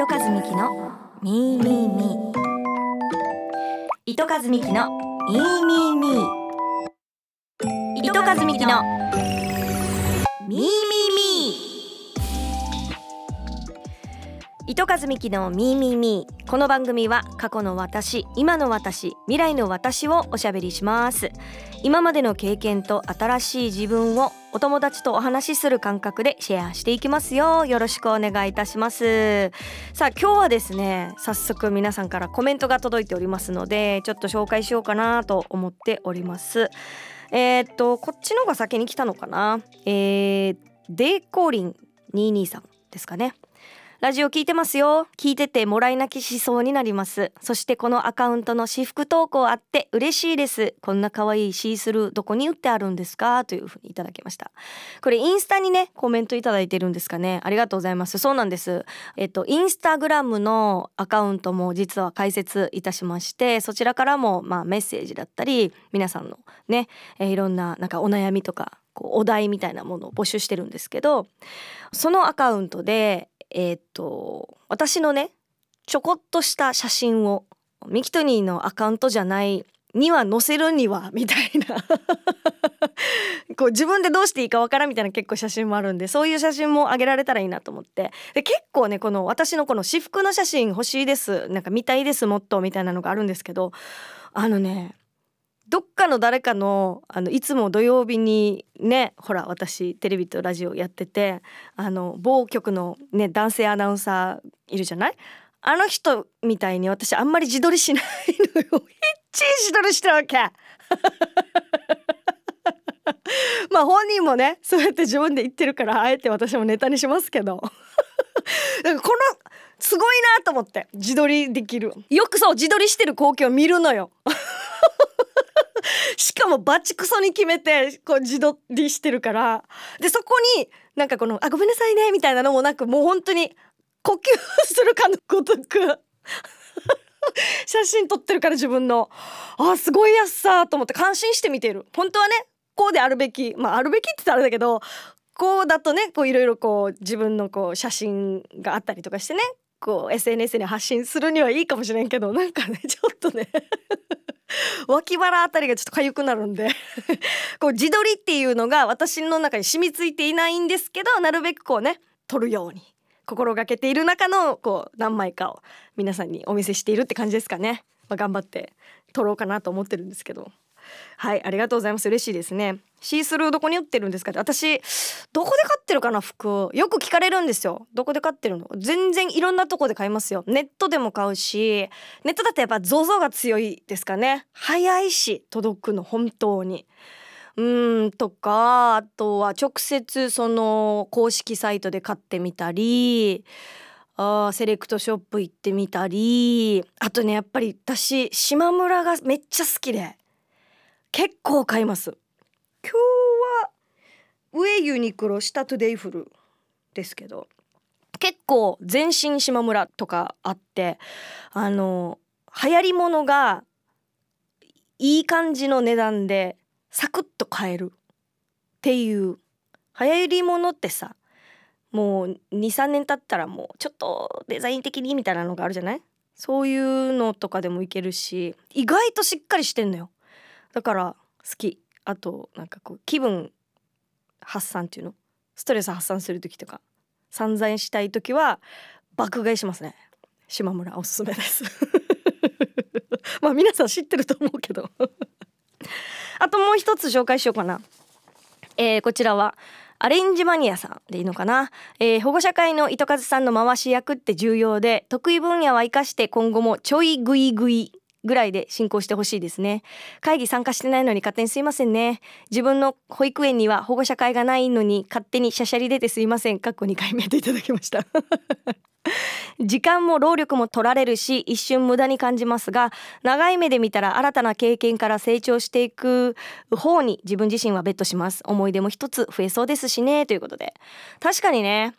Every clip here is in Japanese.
糸数美希のミーミーミー。糸数美希のミーミーミー。糸数美希のミーミーミー。糸数美希のミーミーミー。この番組は過去の私今の私未来の私をおしゃべりします。今までの経験と新しい自分をお友達とお話しする感覚でシェアしていきますよ。よろしくお願いいたします。さあ今日はですね早速皆さんからコメントが届いておりますのでちょっと紹介しようかなと思っております。えー、っとこっちのが先に来たのかな？えー、デイコーリン223ですかね。ラジオ聞いてますよ。聞いててもらい泣きしそうになります。そしてこのアカウントの私服投稿あって嬉しいです。こんな可愛いシースルーどこに売ってあるんですか？というふうにいただきました。これインスタにねコメントいただいてるんですかね？ありがとうございます。そうなんです。えっとインスタグラムのアカウントも実は開設いたしましてそちらからもまあメッセージだったり皆さんのね、えー、いろんななんかお悩みとかこうお題みたいなものを募集してるんですけどそのアカウントでえっ、と私のねちょこっとした写真をミキトニーのアカウントじゃないには載せるにはみたいな。こう自分でどうしていいかわからんみたいな結構写真もあるんでそういう写真も上げられたらいいなと思って。で結構ねこの私のこの私服の写真欲しいですなんか見たいですもっとみたいなのがあるんですけどあのねどっかの誰かのあのいつも土曜日にねほら私テレビとラジオやっててあの某局のね男性アナウンサーいるじゃない？あの人みたいに私あんまり自撮りしないのよ。ひっちり自撮りしてるわけ。まあ本人もねそうやって自分で言ってるからあえて私もネタにしますけど このすごいなと思って自撮りできるよくそう自撮りしてる光景を見るのよ しかもバチクソに決めてこう自撮りしてるから。でそこになんかこの「あごめんなさいね」みたいなのもなくもう本当に呼吸するかのごとく 写真撮ってるから自分の。あすごいやっさと思って感心して見てる。本当はねこうであるべきまああるべきって言ったらあれだけどこうだとねこういろいろこう自分のこう写真があったりとかしてねこう SNS に発信するにはいいかもしれんけどなんかねちょっとね。脇腹あたりがちょっと痒くなるんで。こう自撮りっていうのが私の中に染みついていないんですけどなるべくこうね撮るように心がけている中のこう何枚かを皆さんにお見せしているって感じですかね、まあ、頑張って撮ろうかなと思ってるんですけど。はいありがとうございます。嬉しいですね。シースルーどこに売ってるんですかって。私どこで買ってるかな服よく聞かれるんですよ。どこで買ってるの？全然いろんなとこで買いますよ。ネットでも買うしネットだとやっぱ ZOZO が強いですかね。早いし届くの本当に。うんとかあとは直接その公式サイトで買ってみたりあセレクトショップ行ってみたりあとねやっぱり私島村がめっちゃ好きで。結構買います。今日は上ユニクロ下トゥデイフルですけど。結構全身島村とかあってあの流行りものがいい感じの値段でサクッと買えるっていう流行りものってさもう23年経ったらもうちょっとデザイン的にみたいなのがあるじゃない？そういうのとかでもいけるし意外としっかりしてんのよだから好き。あとなんかこう気分発散っていうの？ストレス発散する時とか。散財したい時は爆買いしますね。島村おすすめです。まあ皆さん知ってると思うけど。あともう一つ紹介しようかな、えー、こちらはアレンジマニアさんでいいのかな、えー、保護者会の糸数さんの回し役って重要で得意分野は生かして今後もちょいグイグイぐらいで進行してほしいですね。会議参加してないのに勝手にすいませんね。自分の保育園には保護者会がないのに勝手にしゃしゃり出てすいません。かっこ2回目でいただきました。時間も労力も取られるし一瞬無駄に感じますが長い目で見たら新たな経験から成長していく方に自分自身はベットします。思い出も一つ増えそうですしね。ということで。確かにね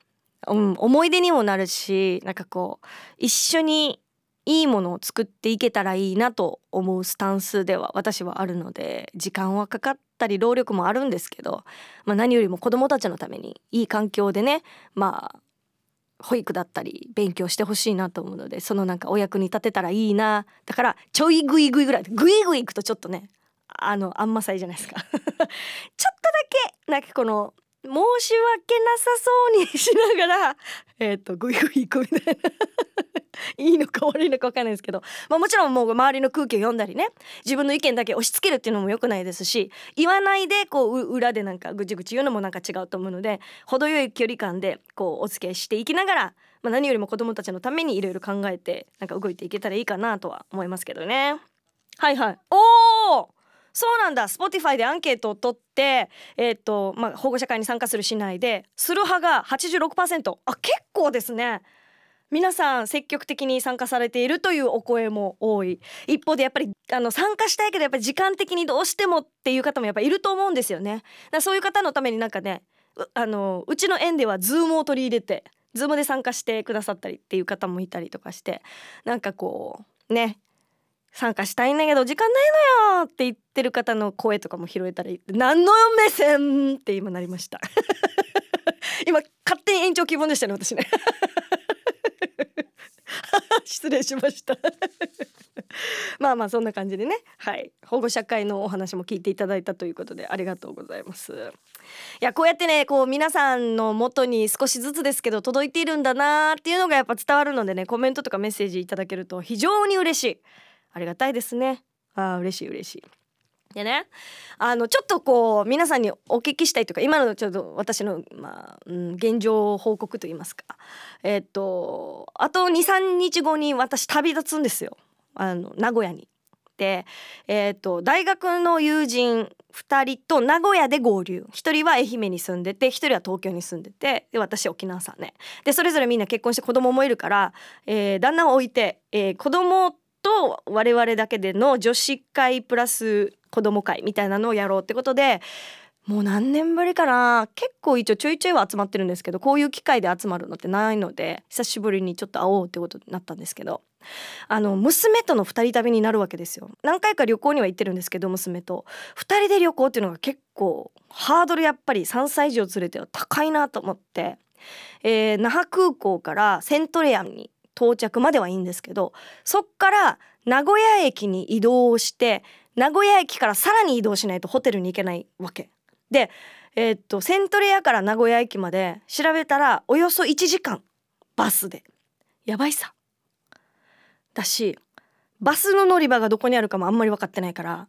うん、思い出にもなるしなんかこう一緒にいいものを作っていけたらいいなと思うスタンスでは私はあるので時間はかかったり労力もあるんですけど、まあ、何よりも子どもたちのためにいい環境でねまあ保育だったり勉強してほしいなと思うのでそのなんかお役に立てたらいいなだからちょいグイグイぐらいグイグイいくとちょっとねあのあんまさいじゃないですかちょっとだけなんかこの申し訳なさそうにしながらえっ、とグイグイいくみたいな いいのか悪いのか分かんないですけど、まあ、もちろんもう周りの空気を読んだりね。自分の意見だけ押し付けるっていうのも良くないですし言わないでこう裏でなんかぐちぐち言うのもなんか違うと思うので程よい距離感でこうお付き合いしていきながら、まあ、何よりも子どもたちのためにいろいろ考えてなんか動いていけたらいいかなとは思いますけどね。はいはい。おー!そうなんだ。Spotify でアンケートを取ってえっ、ー、とまあ保護者会に参加する市内でする派が86%あ結構ですね。皆さん積極的に参加されているというお声も多い。一方でやっぱりあの参加したいけどやっぱり時間的にどうしてもっていう方もやっぱいると思うんですよね。だそういう方のためになんかねあのうちの園ではズームを取り入れてズームで参加してくださったりっていう方もいたりとかしてなんかこうね参加したいんだけど時間ないのよって言ってる方の声とかも拾えたら何の目線って今なりました。今勝手に延長希望でしたね私ね。失礼しました。まあまあそんな感じでね。はい。保護者会のお話も聞いていただいたということでありがとうございます。いやこうやってねこう皆さんの元に少しずつですけど届いているんだなっていうのがやっぱ伝わるのでねコメントとかメッセージいただけると非常に嬉しい。ありがたいですね。あ嬉しい嬉しい。でねあのちょっとこう皆さんにお聞きしたいというか今のちょっと私の、まあうん、現状報告といいますか。えっとあと23日後に私旅立つんですよ。あの名古屋に。で、えっと大学の友人2人と名古屋で合流。1人は愛媛に住んでて1人は東京に住んでてで私沖縄さんね。でそれぞれみんな結婚して子供もいるから、えー、旦那を置いて、えー、子供と我々だけでの女子会プラス子供会みたいなのをやろうってことでもう何年ぶりかな。結構一応ちょいちょいは集まってるんですけどこういう機会で集まるのってないので久しぶりにちょっと会おうってことになったんですけど。あの娘との2人旅になるわけですよ。何回か旅行には行ってるんですけど娘と。2人で旅行っていうのが結構ハードルやっぱり3歳児を連れては高いなと思って、えー、那覇空港からセントレアンに到着まではいいんですけどそっから名古屋駅に移動して名古屋駅からさらに移動しないとホテルに行けないわけ。で、えー、っとセントレアから名古屋駅まで調べたらおよそ1時間バスでやばいさ。だしバスの乗り場がどこにあるかもあんまり分かってないから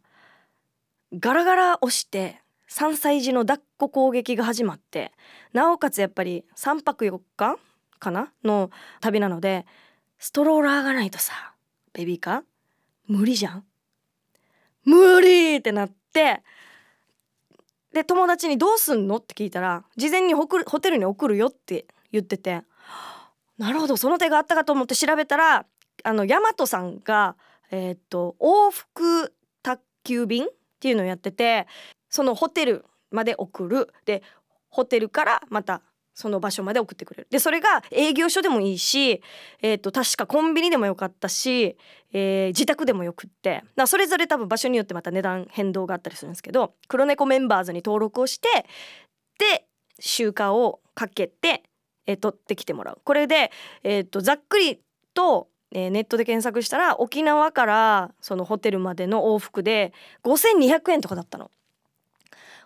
ガラガラ押して3歳児の抱っこ攻撃が始まってなおかつやっぱり3泊4日かなの旅なのでストローラーがないとさベビーカー？無理じゃん？無理ってなってで友達に「どうすんの?」って聞いたら事前にホテルに送るよって言っててなるほどその手があったかと思って調べたらあの大和さんが、えー、っと往復宅急便っていうのをやっててそのホテルまで送る。でホテルからまたその場所まで送ってくれる。でそれが営業所でもいいし、えーと、確かコンビニでもよかったし、えー、自宅でもよくって。だそれぞれ多分場所によってまた値段変動があったりするんですけど黒猫メンバーズに登録をしてで集荷をかけて、えー、取ってきてもらう。これで、えーと、ざっくりとえー、ネットで検索したら沖縄からそのホテルまでの往復で5200円とかだったの。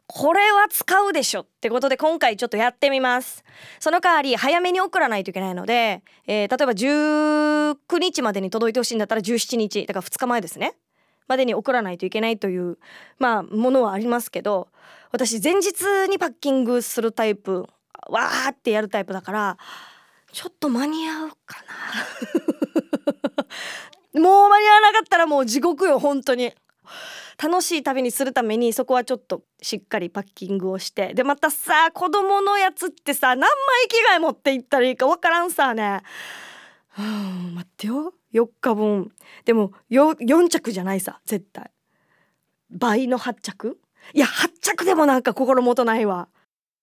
これは使うでしょってことで今回ちょっとやってみます。その代わり早めに送らないといけないので、えー、例えば19日までに届いてほしいんだったら17日だから2日前ですね。までに送らないといけないというまあものはありますけど私前日にパッキングするタイプわーってやるタイプだからちょっと間に合うかな。もう間に合わなかったらもう地獄よ本当に。楽しい旅にするためにそこはちょっとしっかりパッキングをして。でまたさ子供のやつってさ何枚着替え持って行ったらいいかわからんさね。うん待ってよ。4日分。でも 4, 着じゃないさ絶対。倍の8着。いや8着でもなんか心もとないわ。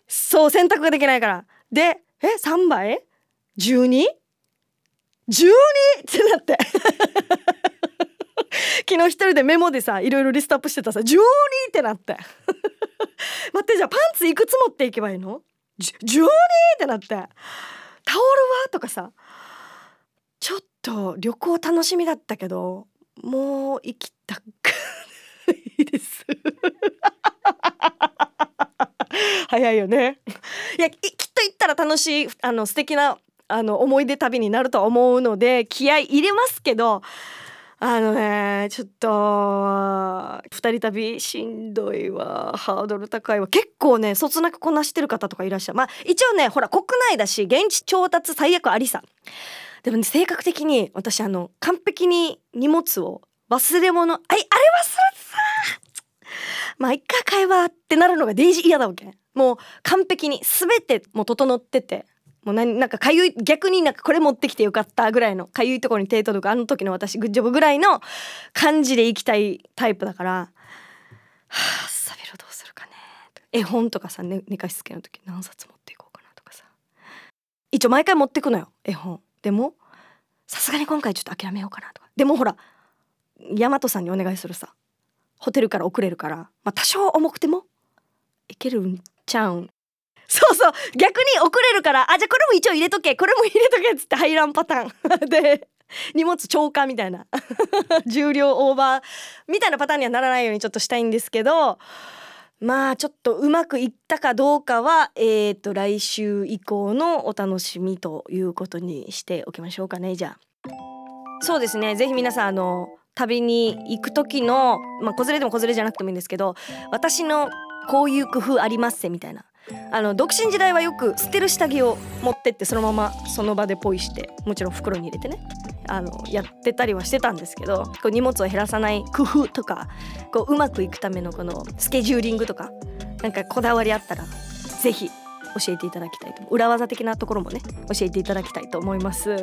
そう選択ができないから。でえ3倍 12?12 ってなって。昨日一人でメモでさいろいろリストアップしてたさ12ってなって。待ってじゃあパンツいくつ持っていけばいいの ?12 ってなって。タオルは？とかさ。ちょっと旅行楽しみだったけどもう行きたくないです。早いよね。いやきっと行ったら楽しいあの素敵なあの思い出旅になると思うので気合い入れますけどあのねちょっと二人旅しんどいわ。ハードル高いわ。結構ねそつなくこなしてる方とかいらっしゃる。まあ一応ねほら国内だし現地調達最悪ありさ。でもね性格的に私あの完璧に荷物を忘れ物あいあれ忘れてさまあ一回会話ってなるのがデイジ嫌だわけ。もう完璧に全てもう整ってて。もう何なんかかゆい逆になんかこれ持ってきてよかったぐらいのかゆいところに手届くあの時の私グッジョブぐらいの感じで行きたいタイプだからはあサビロどうするかね。絵本とかさ、ね、寝かしつけの時何冊持っていこうかなとかさ。一応毎回持ってくのよ絵本。でもさすがに今回ちょっと諦めようかなとか。でもほら大和さんにお願いするさホテルから送れるからまあ多少重くてもいけるんちゃうんそうそう。逆に送れるからあじゃあこれも一応入れとけ。これも入れとけっつって入らんパターン。で荷物超過みたいな。重量オーバーみたいなパターンにはならないようにちょっとしたいんですけどまあちょっとうまくいったかどうかはえっ、と来週以降のお楽しみということにしておきましょうかねじゃあ。そうですね。ぜひ皆さんあの旅に行く時のまあ子連れでも子連れじゃなくてもいいんですけど私のこういう工夫ありますせみたいな。あの独身時代はよく捨てる下着を持ってってそのままその場でポイしてもちろん袋に入れてね。あのやってたりはしてたんですけどこう荷物を減らさない 工夫とかこううまくいくためのこのスケジューリングとかなんかこだわりあったら是非教えていただきたいと裏技的なところもね教えていただきたいと思います。は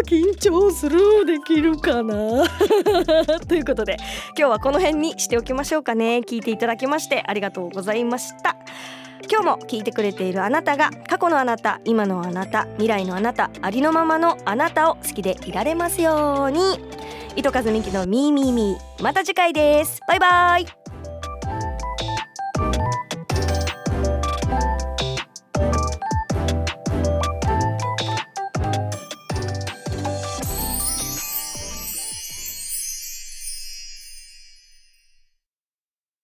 あ緊張する。できるかな？ということで今日はこの辺にしておきましょうかね。聞いていただきましてありがとうございました。今日も聞いてくれているあなたが過去のあなた今のあなた未来のあなたありのままのあなたを好きでいられますように。糸数美希のミーミーミー。また次回です。バイバイ。